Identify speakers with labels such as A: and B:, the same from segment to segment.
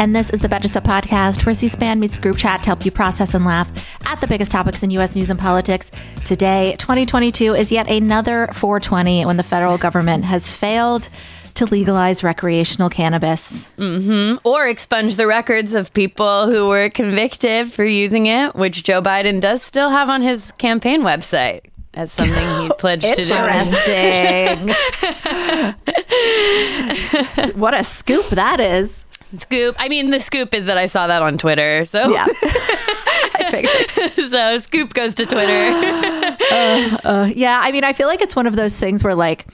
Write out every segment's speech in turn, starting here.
A: And this is the Betches Sup Podcast, where C-SPAN meets the group chat to help you process and laugh at the biggest topics in U.S. news and politics. Today, 2022, is yet another 420 when the federal government has failed to legalize recreational cannabis.
B: Mm-hmm. Or expunge the records of people who were convicted for using it, which Joe Biden does still have on his campaign website as something he pledged to do.
A: Interesting. what a scoop that is.
B: Scoop. I mean, the scoop is that I saw that on Twitter. So
A: yeah, I figured.
B: so scoop goes to Twitter.
A: uh, uh, yeah, I mean, I feel like it's one of those things where like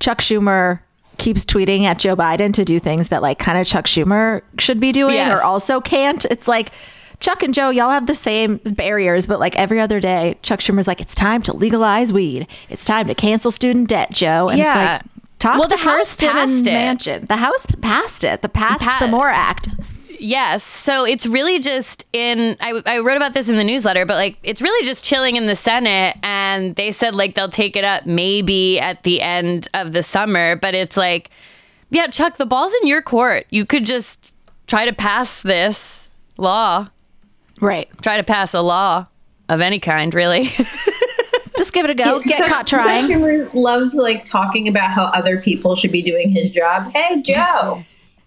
A: Chuck Schumer keeps tweeting at Joe Biden to do things that like kind of Chuck Schumer should be doing
B: Yes.
A: or also can't. It's like Chuck and Joe, y'all have the same barriers, but like every other day, Chuck Schumer's like, it's time to legalize weed. It's time to cancel student debt, Joe. And
B: Yeah.
A: it's like, talk
B: Well,
A: to
B: the House
A: Kirsten
B: passed
A: and
B: it.
A: Manchin. The House passed it. The Passed
B: Pa-
A: the More Act.
B: Yes. So it's really just in, I, I wrote about this in the newsletter, but like it's really just chilling in the Senate. And they said like they'll take it up maybe at the end of the summer. But it's like, yeah, Chuck, the ball's in your court. You could just try to pass this law,
A: Right.
B: try to pass a law of any kind, really.
A: Just give it a go. Get
C: Chuck-
A: caught trying.
C: Chuck Schumer loves like talking about how other people should be doing his job. Hey, Joe.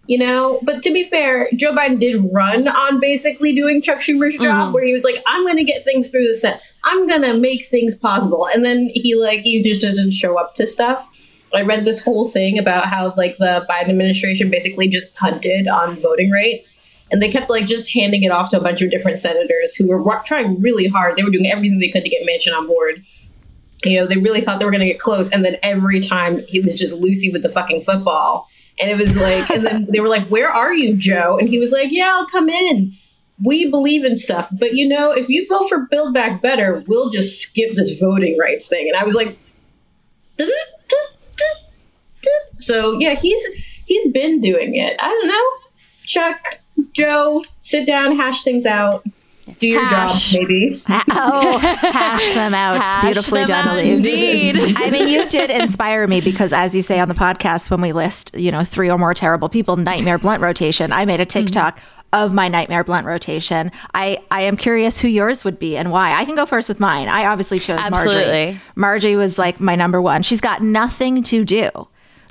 C: You know, but to be fair, Joe Biden did run on basically doing Chuck Schumer's job, mm-hmm. where he was like, "I'm going to get things through the Senate. I'm going to make things possible," and then he like he just doesn't show up to stuff. I read this whole thing about how like the Biden administration basically just punted on voting rates, and they kept like just handing it off to a bunch of different senators who were trying really hard. They were doing everything they could to get Manchin on board you know, they really thought they were going to get close. And then every time he was just Lucy with the fucking football. And it was like, and then they were like, Where are you, Joe? And he was like, Yeah, I'll come in. We believe in stuff. But you know, if you vote for Build Back Better, we'll just skip this voting rights thing. And I was like, So yeah, he's he's been doing it. I don't know. Chuck, Joe, sit down, hash things out. Do your
B: Hash.
C: job, maybe.
A: Oh, hash them out.
B: Hash
A: Beautifully
B: them
A: done,
B: out
A: Alise.
B: indeed.
A: I mean, you did inspire me because, as you say on the podcast, when we list, you know, three or more terrible people, nightmare blunt rotation, I made a mm-hmm. TikTok of my nightmare blunt rotation. I, I am curious who yours would be and why. I can go first with mine. I obviously chose Marjorie.
B: Absolutely.
A: Margie was like my number one. She's got nothing to do.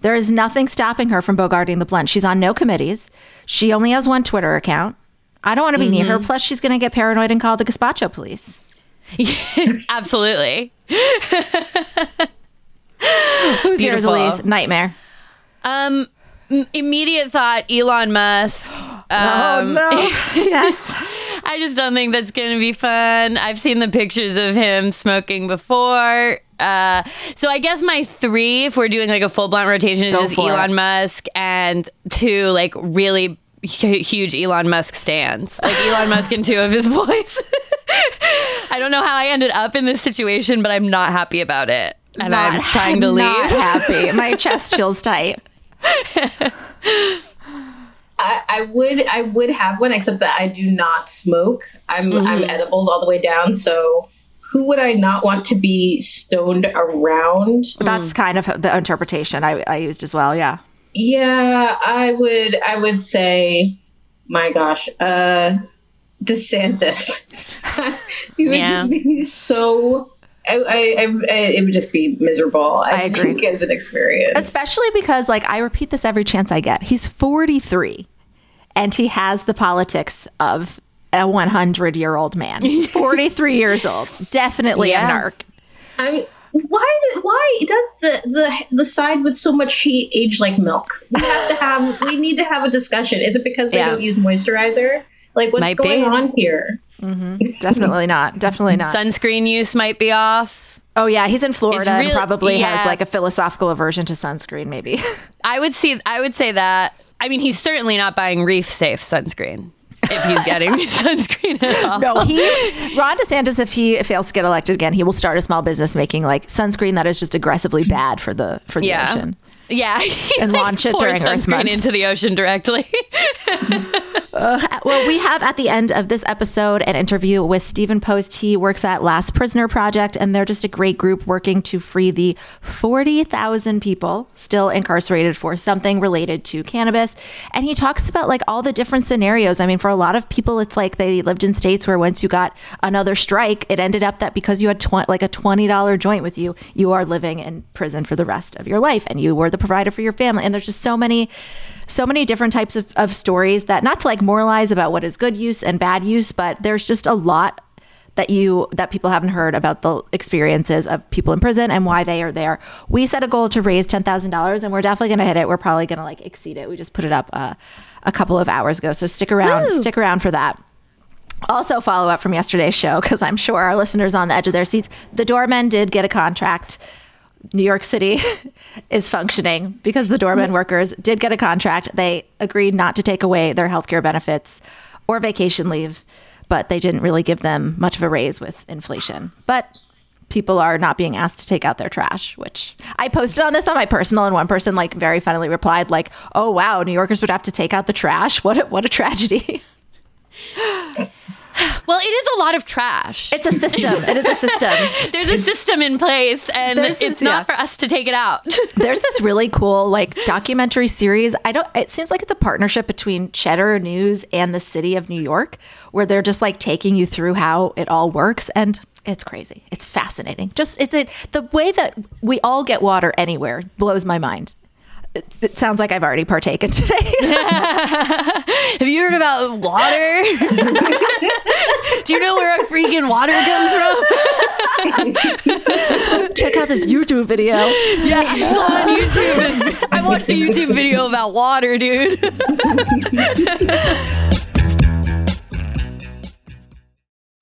A: There is nothing stopping her from bogarting the blunt. She's on no committees. She only has one Twitter account. I don't want to be near her. Plus, she's going to get paranoid and call the gazpacho police.
B: Absolutely.
A: Who's yours,
B: Beautiful.
A: Alise? Nightmare.
B: Um, m- immediate thought Elon Musk. Um,
A: no. yes.
B: I just don't think that's going to be fun. I've seen the pictures of him smoking before. Uh, so I guess my three, if we're doing like a full blunt rotation, is
A: Go
B: just Elon
A: it.
B: Musk and two like really hu- huge Elon Musk stands, like Elon Musk and two of his boys. I don't know how I ended up in this situation, but I'm not happy about it, and
A: Not-
B: I'm trying to leave.
A: Not happy. My chest feels tight.
C: I, I would I would have one, except that I do not smoke. I'm I'm edibles all the way down, so who would I not want to be stoned around?
A: That's kind of the interpretation I, I used as well. Yeah.
C: Yeah, I would. I would say, my gosh, uh, DeSantis. he would
B: Yeah.
C: just be so. I, I, I, it would just be miserable. I,
A: I agree.
C: as an experience,
A: Especially because, like, I repeat this every chance I get. He's 43 and he has the politics of a 100 year old man. 43 years old. Definitely
B: Yeah.
A: a narc.
C: I mean, why? Why does the the the side with so much hate age like milk? We have to have. we need to have a discussion. Is it because they
B: Yeah.
C: don't use moisturizer? Like, what's
B: Might
C: going
B: be.
C: on here? Mm-hmm.
A: Definitely not. Definitely not.
B: Sunscreen use might be off.
A: Oh, yeah. He's in Florida and
B: really-
A: probably has like a philosophical aversion to sunscreen, maybe.
B: I would see. I would say that. I mean, he's certainly not buying reef safe sunscreen if he's getting sunscreen at all.
A: No, he Ron DeSantis, if he fails to get elected again, he will start a small business making like sunscreen that is just aggressively bad for the for the
B: Yeah.
A: ocean.
B: Yeah,
A: And launch it during Earth Month.
B: into the ocean directly.
A: Uh, well, we have at the end of this episode an interview with Stephen Post. He works at Last Prisoner Project, and they're just a great group working to free the 40,000 people still incarcerated for something related to cannabis. And he talks about like all the different scenarios. I mean, for a lot of people, it's like they lived in states where once you got another strike, it ended up that because you had tw- like a $20 joint with you, you are living in prison for the rest of your life and you were the provider for your family. And there's just so many so many different types of, of stories that not to like moralize about what is good use and bad use, but there's just a lot that you that people haven't heard about the experiences of people in prison and why they are there. We set a goal to raise ten thousand dollars, and we're definitely going to hit it. We're probably going to like exceed it. We just put it up uh, a couple of hours ago, so stick around. Stick around for that. Also, follow up from yesterday's show because I'm sure our listeners on the edge of their seats. The doormen did get a contract. New York City is functioning because the doorman mm-hmm. workers did get a contract. They agreed not to take away their healthcare benefits or vacation leave, but they didn't really give them much of a raise with inflation. But people are not being asked to take out their trash, which I posted on this on my personal, and one person like very funnily replied, like, "Oh wow, New Yorkers would have to take out the trash. What a, what a tragedy."
B: well, it is a lot of trash.
A: It's a system. It is a system.
B: There's a system in place, and
A: There's
B: it's
A: this-
B: not
A: yeah.
B: for us to take it out.
A: There's this really cool like documentary series. I don't it seems like it's a partnership between Cheddar News and the city of New York where they're just like taking you through how it all works and it's crazy. It's fascinating. Just it's a the way that we all get water anywhere blows my mind. It, it sounds like I've already partaken today.
B: Have you heard about water? Do you know where a freaking water comes from?
A: Check out this YouTube video.
B: Yeah, I saw on YouTube. I watched a YouTube video about water, dude.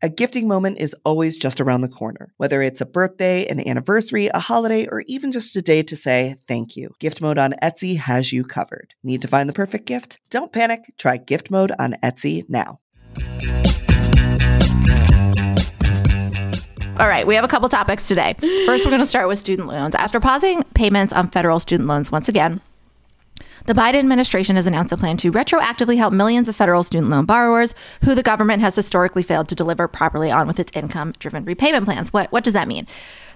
D: A gifting moment is always just around the corner, whether it's a birthday, an anniversary, a holiday, or even just a day to say thank you. Gift mode on Etsy has you covered. Need to find the perfect gift? Don't panic. Try gift mode on Etsy now.
A: All right, we have a couple topics today. First, we're going to start with student loans. After pausing payments on federal student loans once again, the Biden administration has announced a plan to retroactively help millions of federal student loan borrowers who the government has historically failed to deliver properly on with its income driven repayment plans. What, what does that mean?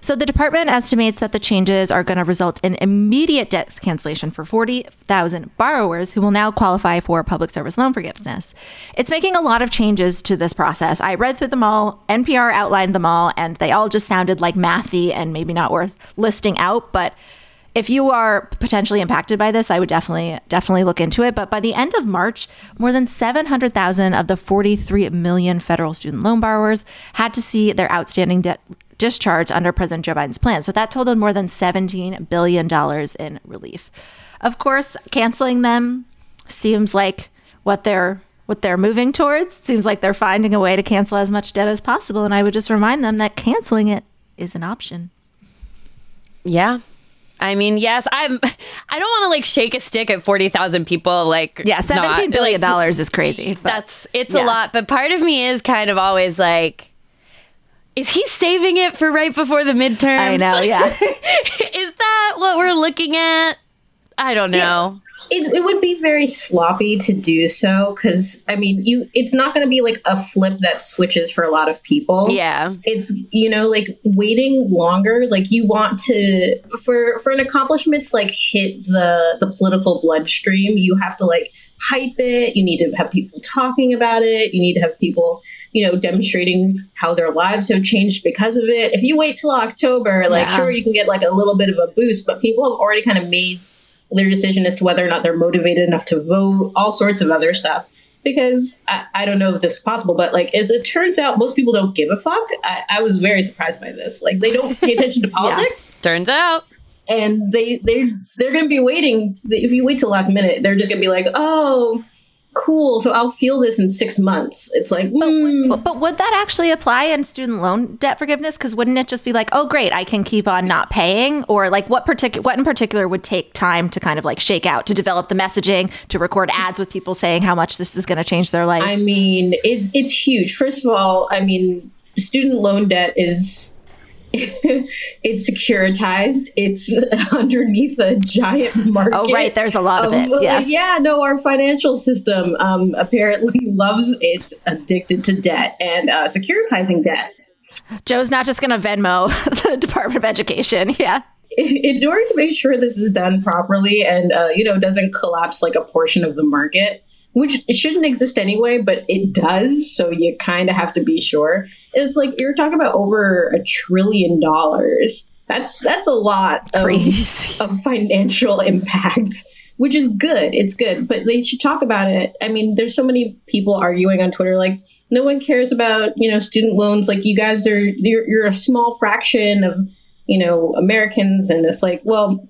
A: So, the department estimates that the changes are going to result in immediate debt cancellation for 40,000 borrowers who will now qualify for public service loan forgiveness. It's making a lot of changes to this process. I read through them all, NPR outlined them all, and they all just sounded like mathy and maybe not worth listing out, but if you are potentially impacted by this, I would definitely definitely look into it. But by the end of March, more than 700,000 of the 43 million federal student loan borrowers had to see their outstanding debt discharged under President Joe Biden's plan. So that totaled more than 17 billion dollars in relief. Of course, canceling them seems like what they're what they're moving towards. It seems like they're finding a way to cancel as much debt as possible and I would just remind them that canceling it is an option.
B: Yeah. I mean, yes, I'm. I don't want to like shake a stick at forty thousand people. Like,
A: yeah, seventeen not, billion dollars is crazy.
B: But, that's it's yeah. a lot. But part of me is kind of always like, is he saving it for right before the midterm?
A: I know. Yeah.
B: is that what we're looking at? I don't know. Yeah
C: it, it would be very sloppy to do so because I mean you it's not going to be like a flip that switches for a lot of people.
B: Yeah.
C: It's you know like waiting longer like you want to for for an accomplishment to like hit the the political bloodstream you have to like hype it you need to have people talking about it you need to have people you know demonstrating how their lives have changed because of it if you wait till october like yeah. sure you can get like a little bit of a boost but people have already kind of made their decision as to whether or not they're motivated enough to vote, all sorts of other stuff. Because I, I don't know if this is possible, but like as it turns out, most people don't give a fuck. I, I was very surprised by this. Like they don't pay attention to politics.
B: yeah. Turns out,
C: and they they they're going to be waiting. If you wait till last minute, they're just going to be like, oh, cool. So I'll feel this in six months. It's like,
A: but, mm. would, but would that actually apply in student loan debt forgiveness? Because wouldn't it just be like, oh, great, I can keep on not paying, or like what particular, what in particular would take time to kind of like shake out to develop the messaging, to record ads with people saying how much this is going to change their life?
C: I mean, it's it's huge. First of all, I mean, student loan debt is it's securitized. It's underneath a giant market.
A: Oh, right. There's a lot of, of it. Yeah.
C: yeah. No, our financial system um, apparently loves it. Addicted to debt and uh, securitizing debt.
A: Joe's not just going to Venmo the Department of Education. Yeah.
C: In order to make sure this is done properly and uh, you know doesn't collapse like a portion of the market, which shouldn't exist anyway, but it does. So you kind of have to be sure. It's like you're talking about over a trillion dollars. That's that's a lot of, of financial impact, which is good. It's good, but they should talk about it. I mean, there's so many people arguing on Twitter like no one cares about you know student loans. Like you guys are you're, you're a small fraction of you know Americans, and it's like well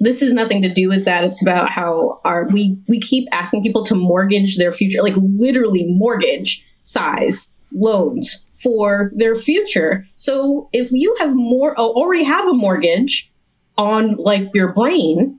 C: this is nothing to do with that. It's about how our we we keep asking people to mortgage their future, like literally mortgage size loans for their future. So if you have more oh, already have a mortgage on like your brain,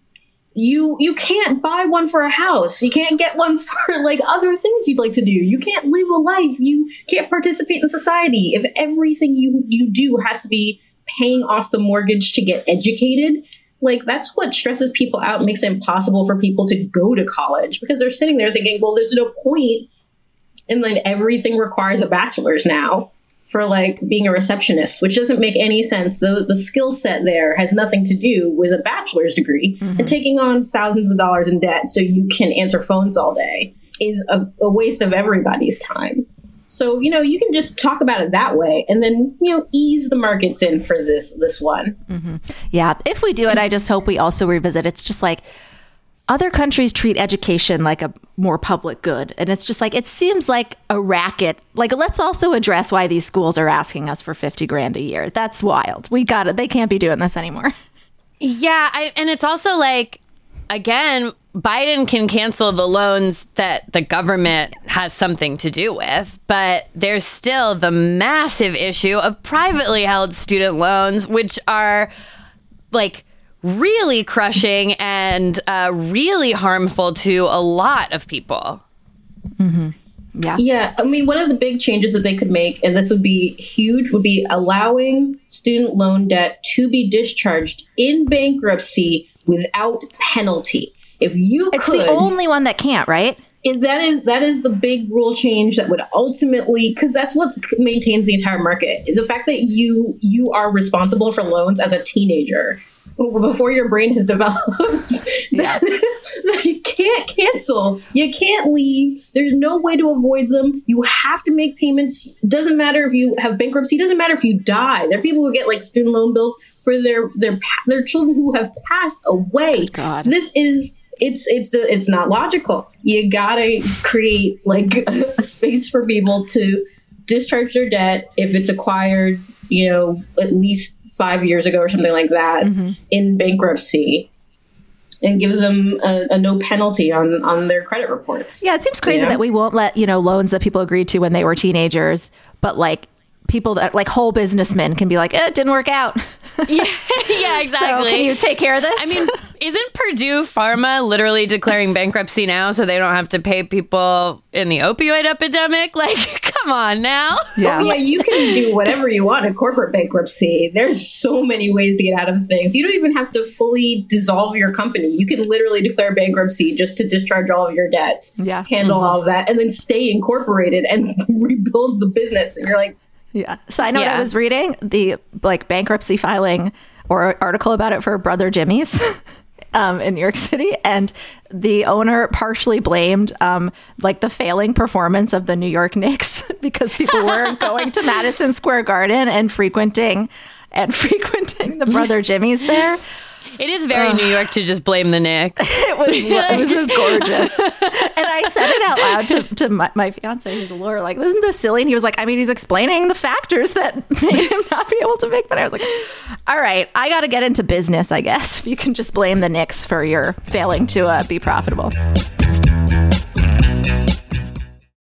C: you you can't buy one for a house. You can't get one for like other things you'd like to do. You can't live a life. You can't participate in society if everything you you do has to be paying off the mortgage to get educated like that's what stresses people out makes it impossible for people to go to college because they're sitting there thinking well there's no point and then everything requires a bachelor's now for like being a receptionist which doesn't make any sense. The, the skill set there has nothing to do with a bachelor's degree. Mm-hmm. and taking on thousands of dollars in debt so you can answer phones all day is a, a waste of everybody's time so, you know, you can just talk about it that way and then, you know, ease the markets in for this this one.
A: Mm-hmm. Yeah. If we do it, I just hope we also revisit. It's just like other countries treat education like a more public good. And it's just like, it seems like a racket. Like, let's also address why these schools are asking us for 50 grand a year. That's wild. We got it. They can't be doing this anymore.
B: Yeah. I, and it's also like, again, Biden can cancel the loans that the government has something to do with, but there's still the massive issue of privately held student loans, which are like really crushing and uh, really harmful to a lot of people.
A: Mm-hmm. Yeah.
C: Yeah. I mean, one of the big changes that they could make, and this would be huge, would be allowing student loan debt to be discharged in bankruptcy without penalty. If you
A: it's
C: could,
A: the only one that can't, right?
C: that is that is the big rule change that would ultimately because that's what maintains the entire market. The fact that you you are responsible for loans as a teenager before your brain has developed.
A: Yeah.
C: you can't cancel. You can't leave. There's no way to avoid them. You have to make payments. Doesn't matter if you have bankruptcy. Doesn't matter if you die. There are people who get like student loan bills for their their their children who have passed away.
A: God.
C: This is it's it's it's not logical. You gotta create like a space for people to discharge their debt if it's acquired, you know, at least five years ago or something like that mm-hmm. in bankruptcy, and give them a, a no penalty on on their credit reports.
A: Yeah, it seems crazy
C: Yeah.
A: that we won't let, you know, loans that people agreed to when they were teenagers, but like people that like whole businessmen can be like, eh, it didn't work out.
B: yeah, yeah, exactly.
A: So can you take care of this?
B: I mean, isn't Purdue Pharma literally declaring bankruptcy now so they don't have to pay people in the opioid epidemic? Like, come on now.
A: yeah.
C: Oh, yeah, you can do whatever you want in corporate bankruptcy. There's so many ways to get out of things. You don't even have to fully dissolve your company. You can literally declare bankruptcy just to discharge all of your debts,
A: Yeah.
C: handle all of that, and then stay incorporated and rebuild the business. And you're like,
A: Yeah. So I know what I was reading the like bankruptcy filing or article about it for Brother Jimmy's um, in New York City, and the owner partially blamed um, like the failing performance of the New York Knicks because people weren't going to Madison Square Garden and frequenting and frequenting the Brother Jimmy's there.
B: It is very New York to just blame the Knicks.
A: It was it was gorgeous, and I said it out loud to, to my, my fiance, who's a lawyer. Like, isn't this silly? And he was like, I mean, he's explaining the factors that made him not be able to make. But I was like, all right, I got to get into business, I guess. If you can just blame the Knicks for your failing to uh, be profitable.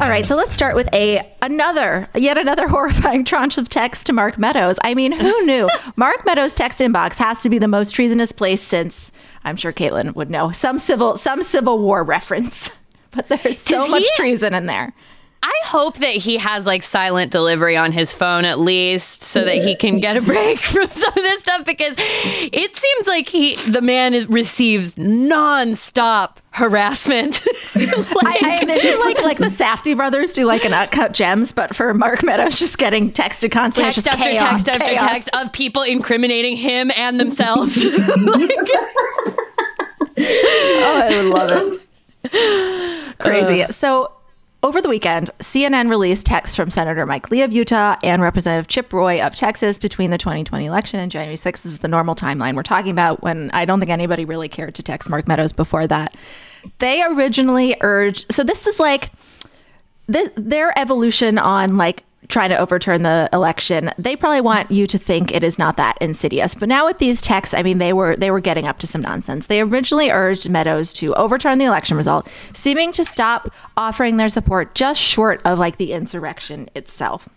A: All right, so let's start with a another yet another horrifying tranche of text to Mark Meadows. I mean, who knew? Mark Meadows' text inbox has to be the most treasonous place since I'm sure Kaitlin would know some civil some Civil War reference. But there's so much
B: he-
A: treason in there.
B: I hope that he has like silent delivery on his phone at least so that he can get a break from some of this stuff because it seems like he the man is, receives nonstop harassment.
A: I, I envision like like the Safdie brothers do like an uncut gems, but for Mark Meadows just getting texted constantly,
B: text after
A: chaos,
B: text after
A: chaos.
B: text of people incriminating him and themselves.
A: Oh, I would love it. Uh. Crazy. so over the weekend, CNN released texts from Senator Mike Lee of Utah and Representative Chip Roy of Texas between the 2020 election and January 6th. This is the normal timeline we're talking about when I don't think anybody really cared to text Mark Meadows before that. They originally urged, so this is like th- their evolution on like trying to overturn the election they probably want you to think it is not that insidious but now with these texts i mean they were they were getting up to some nonsense they originally urged meadows to overturn the election result seeming to stop offering their support just short of like the insurrection itself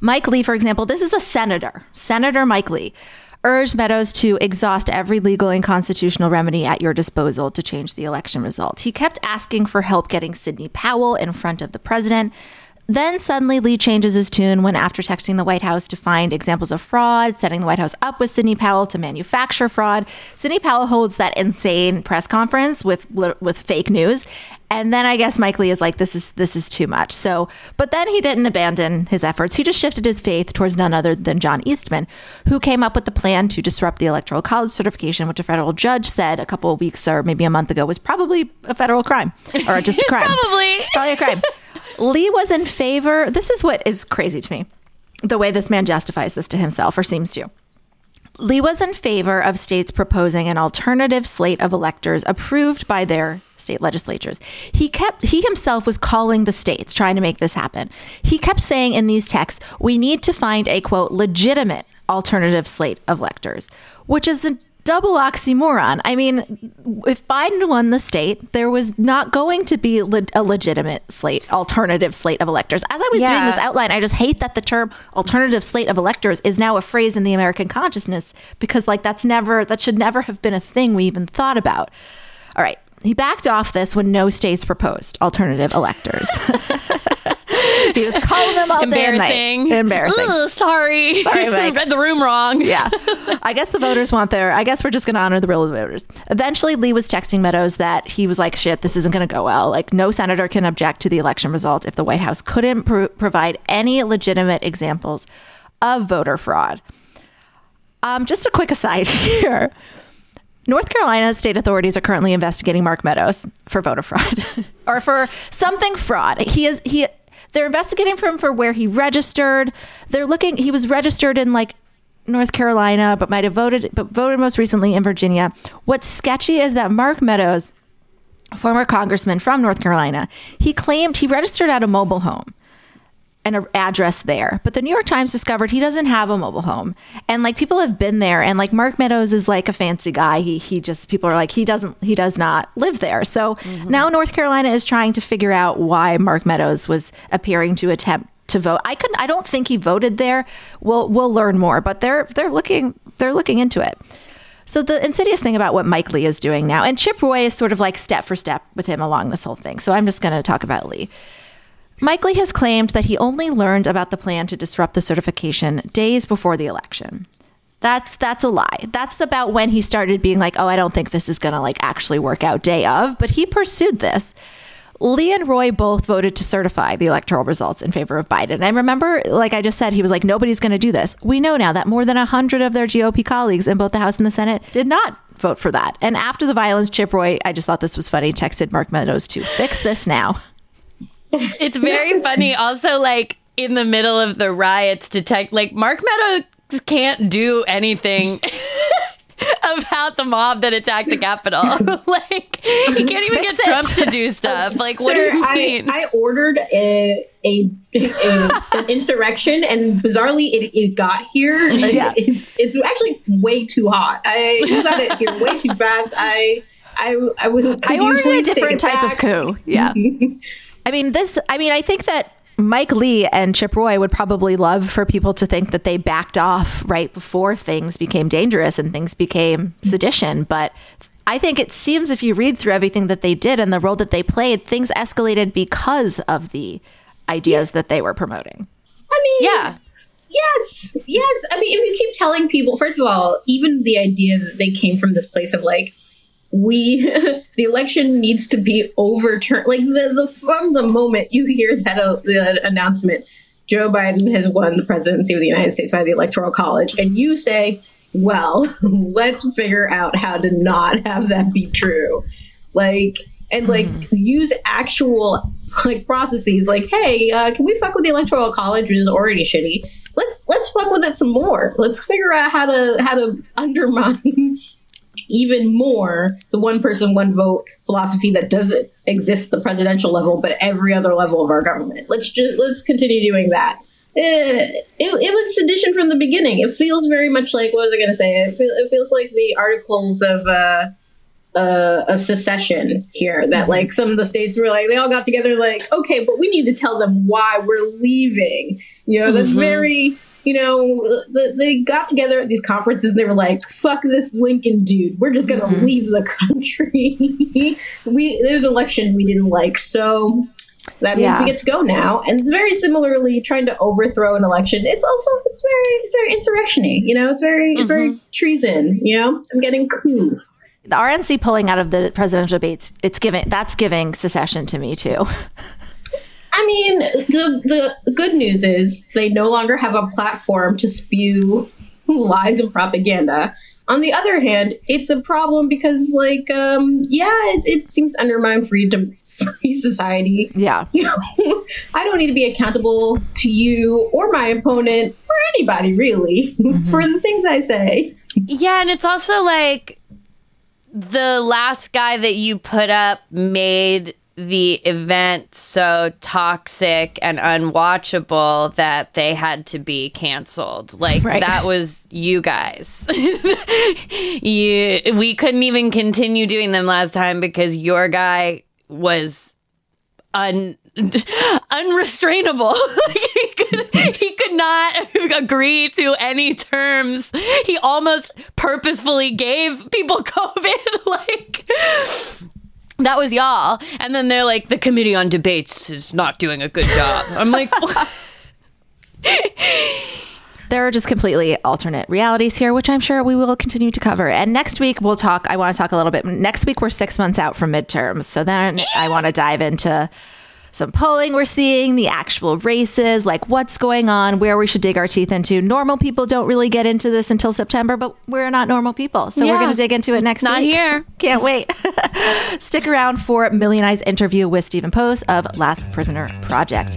A: Mike Lee, for example, this is a senator, Senator Mike Lee, urged Meadows to exhaust every legal and constitutional remedy at your disposal to change the election result. He kept asking for help getting Sidney Powell in front of the president. Then suddenly Lee changes his tune when, after texting the White House to find examples of fraud, setting the White House up with Sidney Powell to manufacture fraud. Sidney Powell holds that insane press conference with with fake news, and then I guess Mike Lee is like, "This is this is too much." So, but then he didn't abandon his efforts. He just shifted his faith towards none other than John Eastman, who came up with the plan to disrupt the Electoral College certification, which a federal judge said a couple of weeks or maybe a month ago was probably a federal crime or just a crime,
B: probably
A: probably a crime. Lee was in favor. This is what is crazy to me the way this man justifies this to himself or seems to. Lee was in favor of states proposing an alternative slate of electors approved by their state legislatures. He kept he himself was calling the states trying to make this happen. He kept saying in these texts, "We need to find a quote legitimate alternative slate of electors," which is double oxymoron. I mean, if Biden won the state, there was not going to be le- a legitimate slate, alternative slate of electors. As I was yeah. doing this outline, I just hate that the term alternative slate of electors is now a phrase in the American consciousness because, like, that's never, that should never have been a thing we even thought about. All right. He backed off this when no states proposed alternative electors. he was calling them all day and night. Embarrassing.
B: Ugh, sorry. Sorry, Mike. Read the room wrong.
A: yeah. I guess the voters want their. I guess we're just going to honor the will of the voters. Eventually, Lee was texting Meadows that he was like, "Shit, this isn't going to go well. Like, no senator can object to the election result if the White House couldn't pr- provide any legitimate examples of voter fraud." Um, just a quick aside here. North Carolina state authorities are currently investigating Mark Meadows for voter fraud or for something fraud. He is he they're investigating for him for where he registered. They're looking. He was registered in like North Carolina, but might have voted, but voted most recently in Virginia. What's sketchy is that Mark Meadows, former congressman from North Carolina, he claimed he registered at a mobile home an address there. But the New York Times discovered he doesn't have a mobile home. And like people have been there and like Mark Meadows is like a fancy guy. He he just people are like he doesn't he does not live there. So mm-hmm. now North Carolina is trying to figure out why Mark Meadows was appearing to attempt to vote. I couldn't I don't think he voted there. We'll we'll learn more, but they're they're looking they're looking into it. So the insidious thing about what Mike Lee is doing now, and Chip Roy is sort of like step for step with him along this whole thing. So I'm just going to talk about Lee. Mike Lee has claimed that he only learned about the plan to disrupt the certification days before the election. That's that's a lie. That's about when he started being like, "Oh, I don't think this is going to like actually work out day of," but he pursued this. Lee and Roy both voted to certify the electoral results in favor of Biden. And I remember, like I just said, he was like, nobody's going to do this. We know now that more than 100 of their GOP colleagues in both the House and the Senate did not vote for that. And after the violence, Chip Roy, I just thought this was funny, texted Mark Meadows to fix this now
B: it's very funny. Also, like in the middle of the riots, detect like Mark Meadows can't do anything. about the mob that attacked the Capitol. like he can't even get Trump to do stuff. Like Sir, what do you mean?
C: I, I ordered a, a, a, an insurrection, and bizarrely, it, it got here. yeah. It's it's actually way too hot. I you got it here way too fast. I I I would.
A: I ordered a different type back? of coup. Yeah. I mean, this, I mean, I think that Mike Lee and Chip Roy would probably love for people to think that they backed off right before things became dangerous and things became sedition. But I think it seems if you read through everything that they did and the role that they played, things escalated because of the ideas that they were promoting.
C: I mean, yeah. Yes, yes. I mean, if you keep telling people, first of all, even the idea that they came from this place of like, we the election needs to be overturned. Like the, the from the moment you hear that uh, the announcement joe biden has won the presidency of the united states by the electoral college and you say well let's figure out how to not have that be true. Like and like mm. use actual like processes like hey uh, can we fuck with the electoral college which is already shitty? Let's let's fuck with it some more. Let's figure out how to how to undermine even more the one person, one vote philosophy that doesn't exist at the presidential level, but every other level of our government. Let's just let's continue doing that. Eh, it, it was sedition from the beginning. It feels very much like what was I going to say? It, feel, it feels like the articles of uh, uh, of secession here. That like some of the states were like they all got together like okay, but we need to tell them why we're leaving. You know, that's mm-hmm. very you know, they got together at these conferences and they were like, fuck this Lincoln dude. We're just going to mm-hmm. leave the country. we There's an election we didn't like. So That means
A: Yeah.
C: we get to go now. And very similarly, trying to overthrow an election, it's also it's very it's very insurrectiony. You know, it's very it's very treason. You know, I'm getting coup.
A: The RNC pulling out of the presidential debates, it's giving that's giving secession to me too.
C: I mean, the the good news is they no longer have a platform to spew lies and propaganda. On the other hand, it's a problem because, like, um, yeah, it, it seems to undermine freedom, free society.
A: Yeah.
C: You know, I don't need to be accountable to you or my opponent or anybody really for the things I say.
B: Yeah, and it's also like the last guy that you put up made the event so toxic and unwatchable that they had to be canceled. Like
A: Right.
B: that was you guys. you we couldn't even continue doing them last time because your guy was un unrestrainable. he, could, he could not agree to any terms. He almost purposefully gave people COVID. like that was y'all. And then they're like, the committee on debates is not doing a good job. I'm like,
A: There are just completely alternate realities here, which I'm sure we will continue to cover. And next week we'll talk. I want to talk a little bit. Next week we're six months out from midterms, so then I want to dive into some polling we're seeing, the actual races, like what's going on, where we should dig our teeth into. Normal people don't really get into this until September, but we're not normal people, so we're going to dig into it next
B: Not
A: week.
B: here.
A: Can't wait. Stick around for Million Eyes interview with Stephen Post of Last Prisoner Project.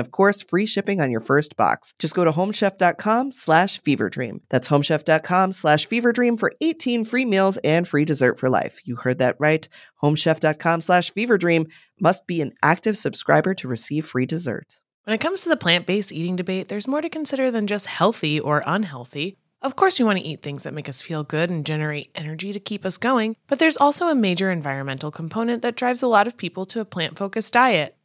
D: of course free shipping on your first box. Just go to homechef.com slash feverdream. That's homechef.com slash feverdream for 18 free meals and free dessert for life. You heard that right. Homechef.com slash feverdream must be an active subscriber to receive free dessert.
E: When it comes to the plant based eating debate, there's more to consider than just healthy or unhealthy. Of course, we want to eat things that make us feel good and generate energy to keep us going, but there's also a major environmental component that drives a lot of people to a plant focused diet.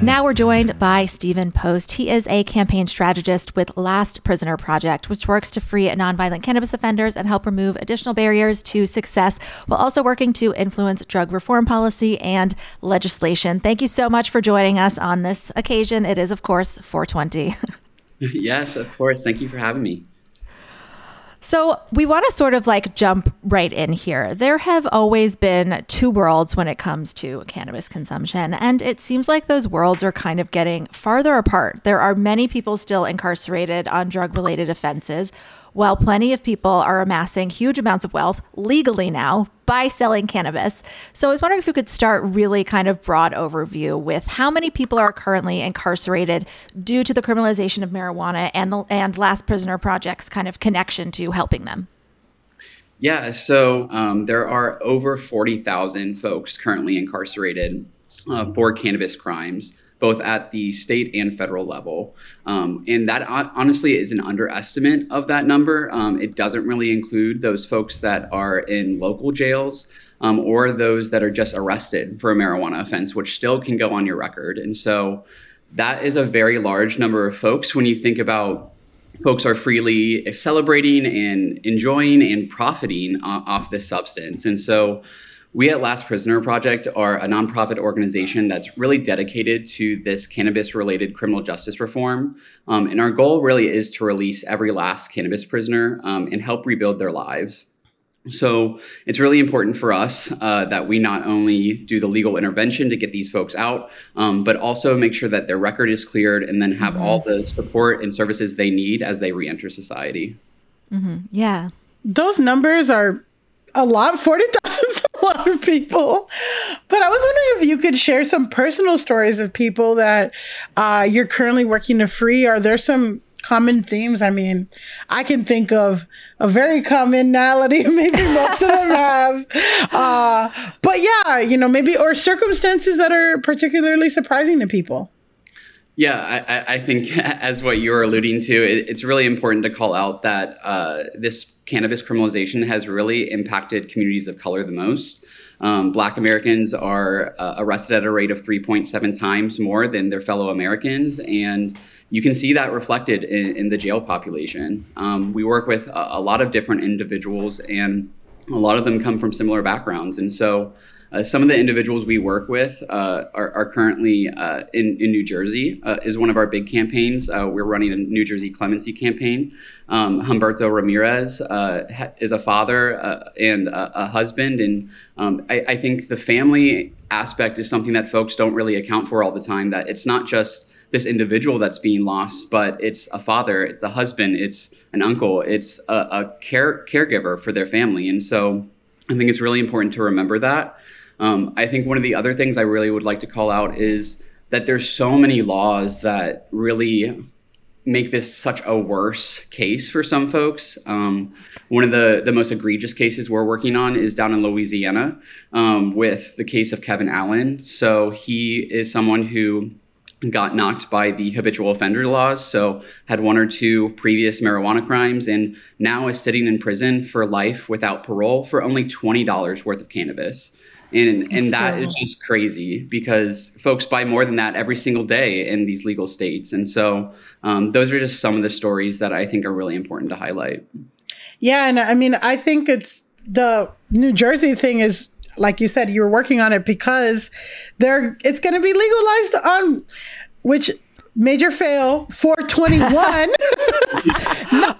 E: Mm.
A: Now we're joined by Stephen Post. He is a campaign strategist with Last Prisoner Project, which works to free nonviolent cannabis offenders and help remove additional barriers to success while also working to influence drug reform policy and legislation. Thank you so much for joining us on this occasion. It is, of course, 420.
F: yes, of course. Thank you for having me.
A: So, we want to sort of like jump right in here. There have always been two worlds when it comes to cannabis consumption, and it seems like those worlds are kind of getting farther apart. There are many people still incarcerated on drug related offenses, while plenty of people are amassing huge amounts of wealth legally now by selling cannabis. So, I was wondering if you could start really kind of broad overview with how many people are currently incarcerated due to the criminalization of marijuana and the and Last Prisoner Project's kind of connection to helping them.
F: Yeah, so um, there are over 40,000 folks currently incarcerated uh, for cannabis crimes both at the state and federal level. Um, and that honestly is an underestimate of that number. Um, it doesn't really include those folks that are in local jails. Um, or those that are just arrested for a marijuana offense, which still can go on your record. And so that is a very large number of folks when you think about folks are freely celebrating and enjoying and profiting off this substance. And so we at Last Prisoner Project are a nonprofit organization that's really dedicated to this cannabis related criminal justice reform. Um, and our goal really is to release every last cannabis prisoner um, and help rebuild their lives. So it's really important for us uh, that we not only do the legal intervention to get these folks out, um, but also make sure that their record is cleared and then have mm-hmm. all the support and services they need as they reenter society.
A: Mm-hmm. Yeah.
G: Those numbers are a lot. 40,000 is lot of people. But I was wondering if you could share some personal stories of people that uh, you're currently working to free. Are there some common themes? I mean, I can think of a very commonality. Maybe most of them have. Uh, but yeah, you know, maybe, or circumstances that are particularly surprising to people.
F: Yeah, I, I, think as what you're alluding to, it, it's really important to call out that uh, this cannabis criminalization has really impacted communities of color the most. Um, black Americans are uh, arrested at a rate of 3.7 times more than their fellow Americans, and you can see that reflected in, in the jail population. Um, we work with a, a lot of different individuals, and a lot of them come from similar backgrounds, and so uh, some of the individuals we work with uh, are, are, currently uh, in, in, New Jersey, uh, is one of our big campaigns. Uh, we're running a New Jersey clemency campaign. Um, Humberto Ramirez uh, is a father and a, a, husband. And um, I, I, think the family aspect is something that folks don't really account for all the time, that it's not just this individual that's being lost, but it's a father, it's a husband, it's an uncle, it's a, a care, caregiver for their family. And so I think it's really important to remember that. Um, I think one of the other things I really would like to call out is that there's so many laws that really make this such a worse case for some folks. Um, one of the, the most egregious cases we're working on is down in Louisiana um, with the case of Kevin Allen. So he is someone who got knocked by the habitual offender laws, so had one or two previous marijuana crimes, and now is sitting in prison for life without parole for only $20 worth of cannabis and and that is just crazy because folks buy more than that every single day in these legal states. And so um, those are just some of the stories that i think are really important to highlight.
G: Yeah and i mean i think it's the new jersey thing is like you said you were working on it because they're it's going to be legalized on which major fail 421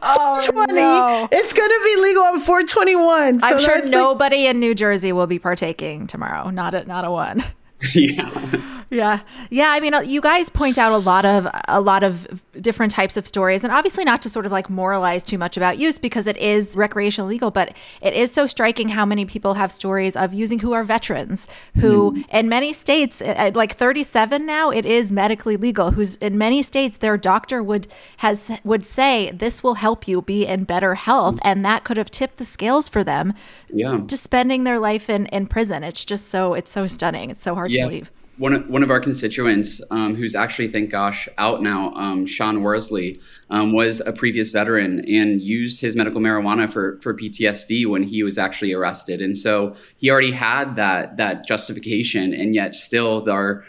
G: oh, 20 no. it's going to be legal on 421
A: so i'm sure nobody like- in new jersey will be partaking tomorrow. Not a not a one.
F: Yeah
A: yeah. Yeah, I mean you guys point out a lot of a lot of different types of stories and obviously not to sort of like moralize too much about use because it is recreational legal, but it is so striking how many people have stories of using who are veterans who mm. in many states like 37 now it is medically legal who's in many states their doctor would has would say this will help you be in better health mm. and that could have tipped the scales for them
F: yeah.
A: to spending their life in in prison. It's just so it's so stunning. It's so hard yeah. to believe
F: one of, one of our constituents, um, who's actually, thank gosh, out now, um, Sean Worsley, um, was a previous veteran and used his medical marijuana for, for PTSD when he was actually arrested. And so he already had that that justification, and yet still our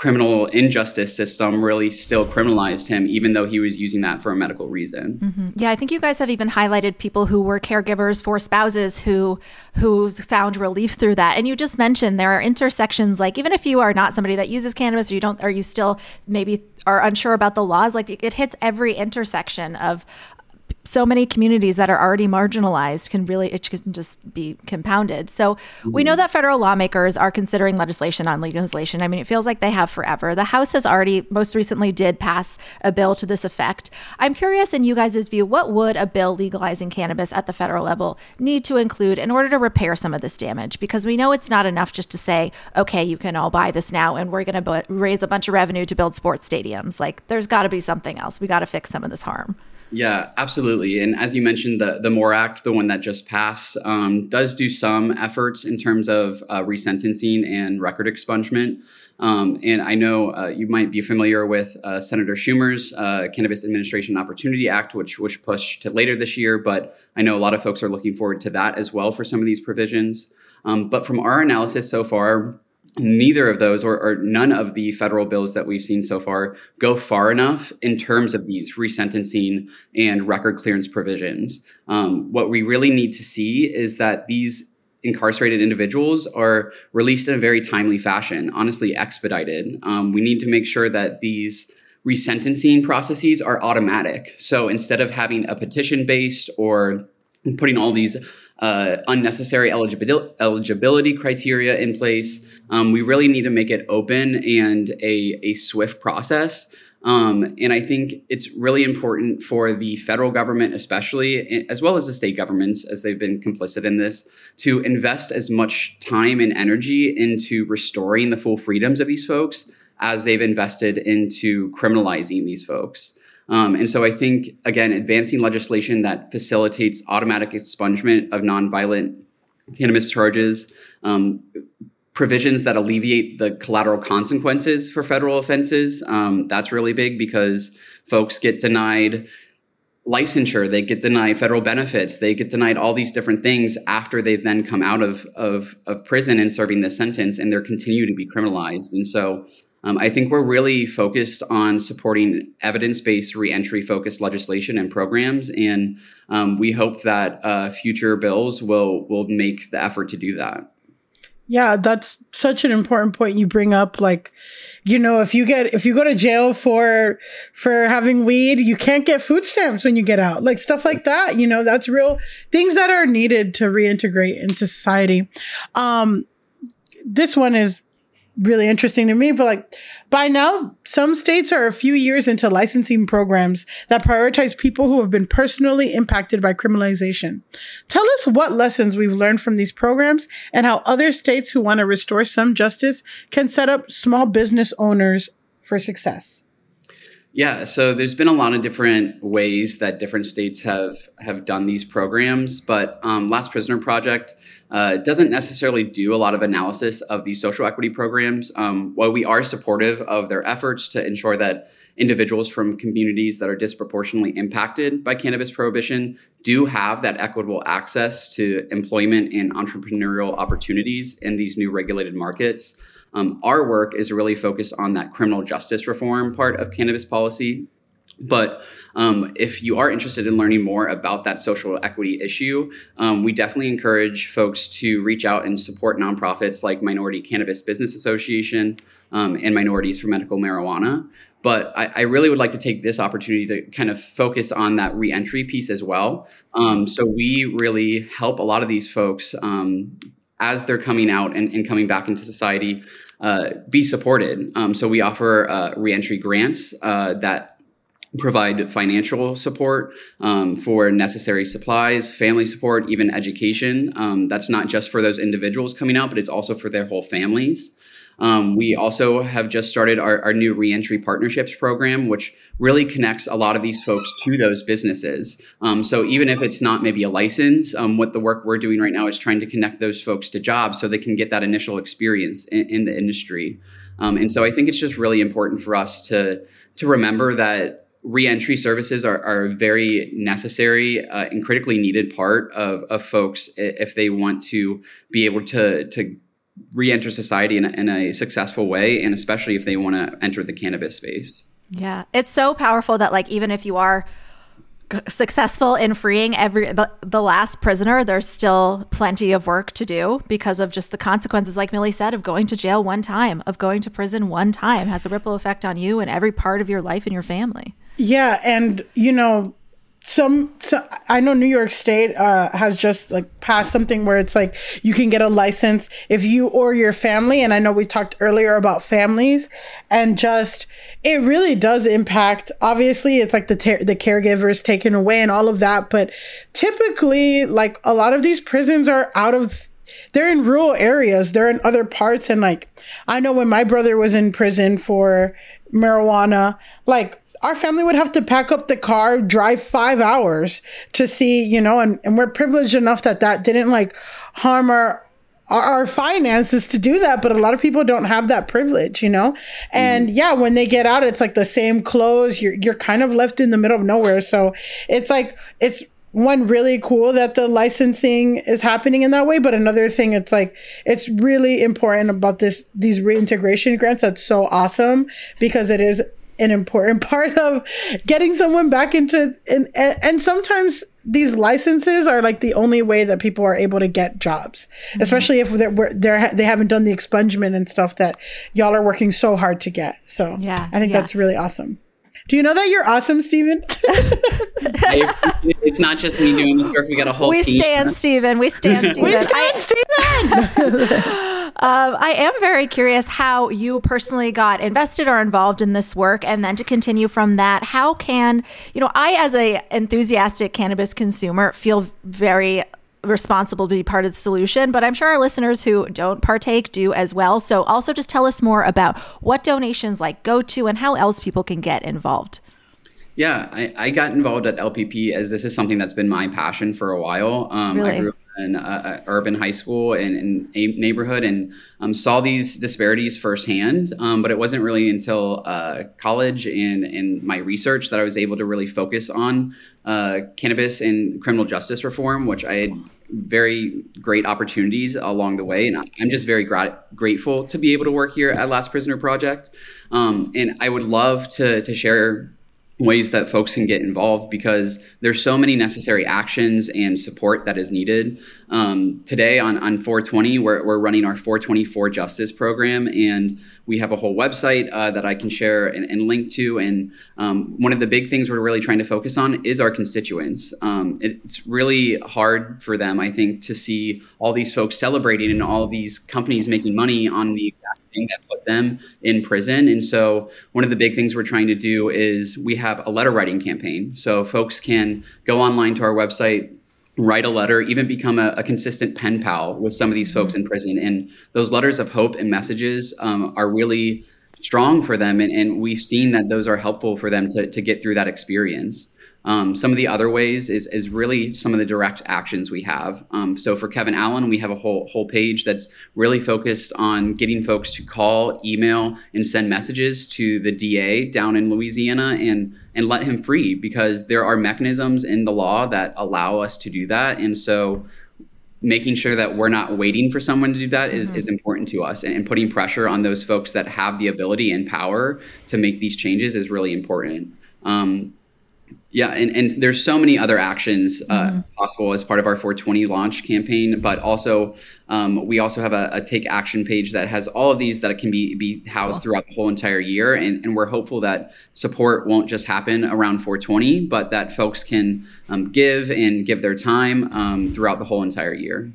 F: criminal injustice system really still criminalized him, even though he was using that for a medical reason.
A: Mm-hmm. Yeah, I think you guys have even highlighted people who were caregivers for spouses who who found relief through that. And you just mentioned there are intersections, like even if you are not somebody that uses cannabis, or you don't, or you still maybe are unsure about the laws, like it hits every intersection of so many communities that are already marginalized can really it can just be compounded. So mm-hmm. we know that federal lawmakers are considering legislation on legalization. I mean, it feels like they have forever. The House has already most recently did pass a bill to this effect. I'm curious in you guys' view, what would a bill legalizing cannabis at the federal level need to include in order to repair some of this damage? Because we know it's not enough just to say, okay, you can all buy this now and we're going to b- raise a bunch of revenue to build sports stadiums. Like there's got to be something else. We got to fix some of this harm.
F: Yeah, absolutely. And as you mentioned, the the MORE Act, the one that just passed, um, does do some efforts in terms of uh, resentencing and record expungement. Um, and I know uh, you might be familiar with uh, Senator Schumer's uh, Cannabis Administration Opportunity Act, which was pushed to later this year. But I know a lot of folks are looking forward to that as well for some of these provisions. Um, but from our analysis so far, neither of those or, or, none of the federal bills that we've seen so far go far enough in terms of these resentencing and record clearance provisions. Um, what we really need to see is that these incarcerated individuals are released in a very timely fashion, honestly expedited. Um, we need to make sure that these resentencing processes are automatic. So instead of having a petition based or putting all these uh, unnecessary eligibility, eligibility criteria in place. Um, we really need to make it open and a, a swift process. Um, and I think it's really important for the federal government, especially, as well as the state governments, as they've been complicit in this, to invest as much time and energy into restoring the full freedoms of these folks as they've invested into criminalizing these folks. Um, and so I think, again, advancing legislation that facilitates automatic expungement of nonviolent cannabis charges, um, provisions that alleviate the collateral consequences for federal offenses. Um, that's really big because folks get denied licensure, they get denied federal benefits, they get denied all these different things after they've then come out of, of, of prison and serving the sentence, and they're continuing to be criminalized. And so um, I think we're really focused on supporting evidence based reentry focused legislation and programs. And um, we hope that uh, future bills will, will make the effort to do that.
G: Yeah, that's such an important point you bring up. Like, you know, if you get if you go to jail for for having weed, you can't get food stamps when you get out. Like stuff like that. You know, that's real things that are needed to reintegrate into society. Um, this one is really interesting to me. But like by now, some states are a few years into licensing programs that prioritize people who have been personally impacted by criminalization. Tell us what lessons we've learned from these programs and how other states who want to restore some justice can set up small business owners for success.
F: Yeah, so there's been a lot of different ways that different states have have done these programs, but um, Last Prisoner Project uh, doesn't necessarily do a lot of analysis of these social equity programs. Um, while we are supportive of their efforts to ensure that individuals from communities that are disproportionately impacted by cannabis prohibition do have that equitable access to employment and entrepreneurial opportunities in these new regulated markets. Um, our work is really focused on that criminal justice reform part of cannabis policy. But um, if you are interested in learning more about that social equity issue, um, we definitely encourage folks to reach out and support nonprofits like Minority Cannabis Business Association um, and Minorities for Medical Marijuana. But I, I, really would like to take this opportunity to kind of focus on that reentry piece as well. Um, so we really help a lot of these folks um, as they're coming out and, and coming back into society. Uh, be supported. Um, so we offer uh, reentry grants uh, that provide financial support um, for necessary supplies, family support, even education. Um, that's not just for those individuals coming out, but it's also for their whole families. Um, we also have just started our, our, new reentry partnerships program, which really connects a lot of these folks to those businesses. Um, so even if it's not maybe a license, um, what the work we're doing right now is trying to connect those folks to jobs so they can get that initial experience in, in the industry. Um, and so I think it's just really important for us to to remember that reentry services are, are a very necessary uh, and critically needed part of, of folks if they want to be able to to re-enter society in a, in a successful way and especially if they want to enter the cannabis space.
A: Yeah. It's so powerful that like even if you are successful in freeing every the, the last prisoner there's still plenty of work to do because of just the consequences like millie said of going to jail one time of going to prison one time has a ripple effect on you and every part of your life and your family.
G: Yeah, and you know, some, some I know New York State uh, has just like passed something where it's like you can get a license if you or your family, and I know we talked earlier about families, and just it really does impact. Obviously, it's like the ter- the caregivers taken away and all of that, but typically, like a lot of these prisons are out of they're in rural areas they're in other parts and like i know when my brother was in prison for marijuana like our family would have to pack up the car, drive five hours to see, you know, and, and we're privileged enough that that didn't like harm our, our, our finances to do that. But a lot of people don't have that privilege, you know? And mm. yeah, when they get out, it's like the same clothes. You're, you're kind of left in the middle of nowhere. So it's like, it's, one really cool that the licensing is happening in that way but another thing it's like it's really important about this these reintegration grants that's so awesome because it is an important part of getting someone back into and, and sometimes these licenses are like the only way that people are able to get jobs mm-hmm. especially if they're, they're they haven't done the expungement and stuff that y'all are working so hard to get so yeah i think yeah. that's really awesome do you know that you're awesome, Stephen?
F: it's not just me doing this work. We got a whole
A: we
F: team.
A: stand, Stephen. We stand, Stephen.
G: we stand, Stephen.
A: Um, I am very curious how you personally got invested or involved in this work, and then to continue from that, how can you know? I, as a enthusiastic cannabis consumer, feel very responsible to be part of the solution, but I'm sure our listeners who don't partake do as well. So, also just tell us more about what donations like go to and how else people can get involved.
F: Yeah, I, I got involved at LPP as this is something that's been my passion for a while. Um, really? I grew up an urban high school and in a neighborhood and um, saw these disparities firsthand. Um, but it wasn't really until uh, college and, and my research that I was able to really focus on uh, cannabis and criminal justice reform, which I had very great opportunities along the way. And I'm just very gra- grateful to be able to work here at Last Prisoner Project. Um, and I would love to, to share ways that folks can get involved because there's so many necessary actions and support that is needed. Um, today on, on 420, we're, we're running our 424 Justice program, and we have a whole website uh, that I can share and, and link to. And um, one of the big things we're really trying to focus on is our constituents. Um, it's really hard for them, I think, to see all these folks celebrating and all these companies making money on the thing that put them in prison. And so, one of the big things we're trying to do is we have a letter writing campaign. So, folks can go online to our website, write a letter, even become a, a, consistent pen pal with some of these folks in prison. And those letters of hope and messages um, are really strong for them. And, and, we've seen that those are helpful for them to, to get through that experience. Um, some of the other ways is, is really some of the direct actions we have. Um, so for Kevin Allen, we have a whole whole page that's really focused on getting folks to call, email, and send messages to the DA down in Louisiana and and let him free because there are mechanisms in the law that allow us to do that. And so making sure that we're not waiting for someone to do that is, mm-hmm. is important to us and, and putting pressure on those folks that have the ability and power to make these changes is really important. Um, yeah, and, and there's so many other actions uh, mm-hmm. possible as part of our 420 launch campaign, but also um, we also have a, a, take action page that has all of these that can be be housed cool. throughout the whole entire year, and, and we're hopeful that support won't just happen around 420, but that folks can um, give and give their time um, throughout the whole entire year.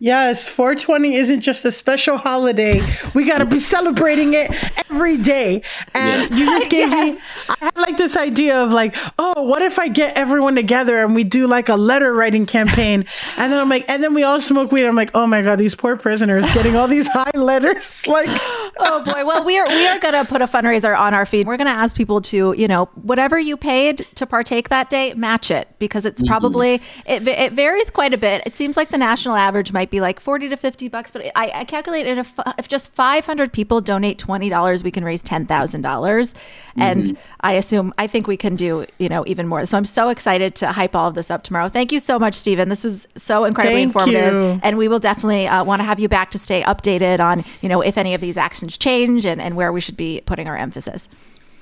G: Yes, 420 isn't just a special holiday. We got to be celebrating it every day. And you just gave yes. me, I had like this idea of like, oh, what if I get everyone together and we do like a letter writing campaign? And then I'm like, and then we all smoke weed. I'm like, oh my God, these poor prisoners getting all these high letters. Like,
A: oh boy. Well, we are, we are going to put a fundraiser on our feed. We're going to ask people to, you know, whatever you paid to partake that day, match it because it's mm-hmm. probably, it, it varies quite a bit. It seems like the national average might be like 40 to 50 bucks, but I, I calculate if, if just 500 people donate $20, we can raise $10,000. Mm-hmm. And I assume, I think we can do, you know, even more. So I'm so excited to hype all of this up tomorrow. Thank you so much, Stephen. This was so incredibly Thank informative. You. And we will definitely uh, want to have you back to stay updated on, you know, if any of these actions change and, and where we should be putting our emphasis.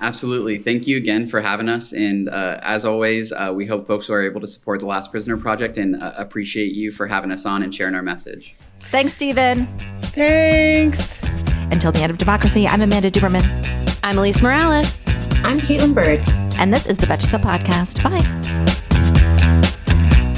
F: Absolutely. Thank you again for having us. And uh, as always, uh, we hope folks are able to support the Last Prisoner Project and uh, appreciate you for having us on and sharing our message.
A: Thanks, Stephen.
G: Thanks.
A: Until the end of democracy, I'm Amanda Duberman.
B: I'm Alise Morales.
C: I'm Kaitlin Bird.
A: And this is the Betches Sup Podcast. Bye.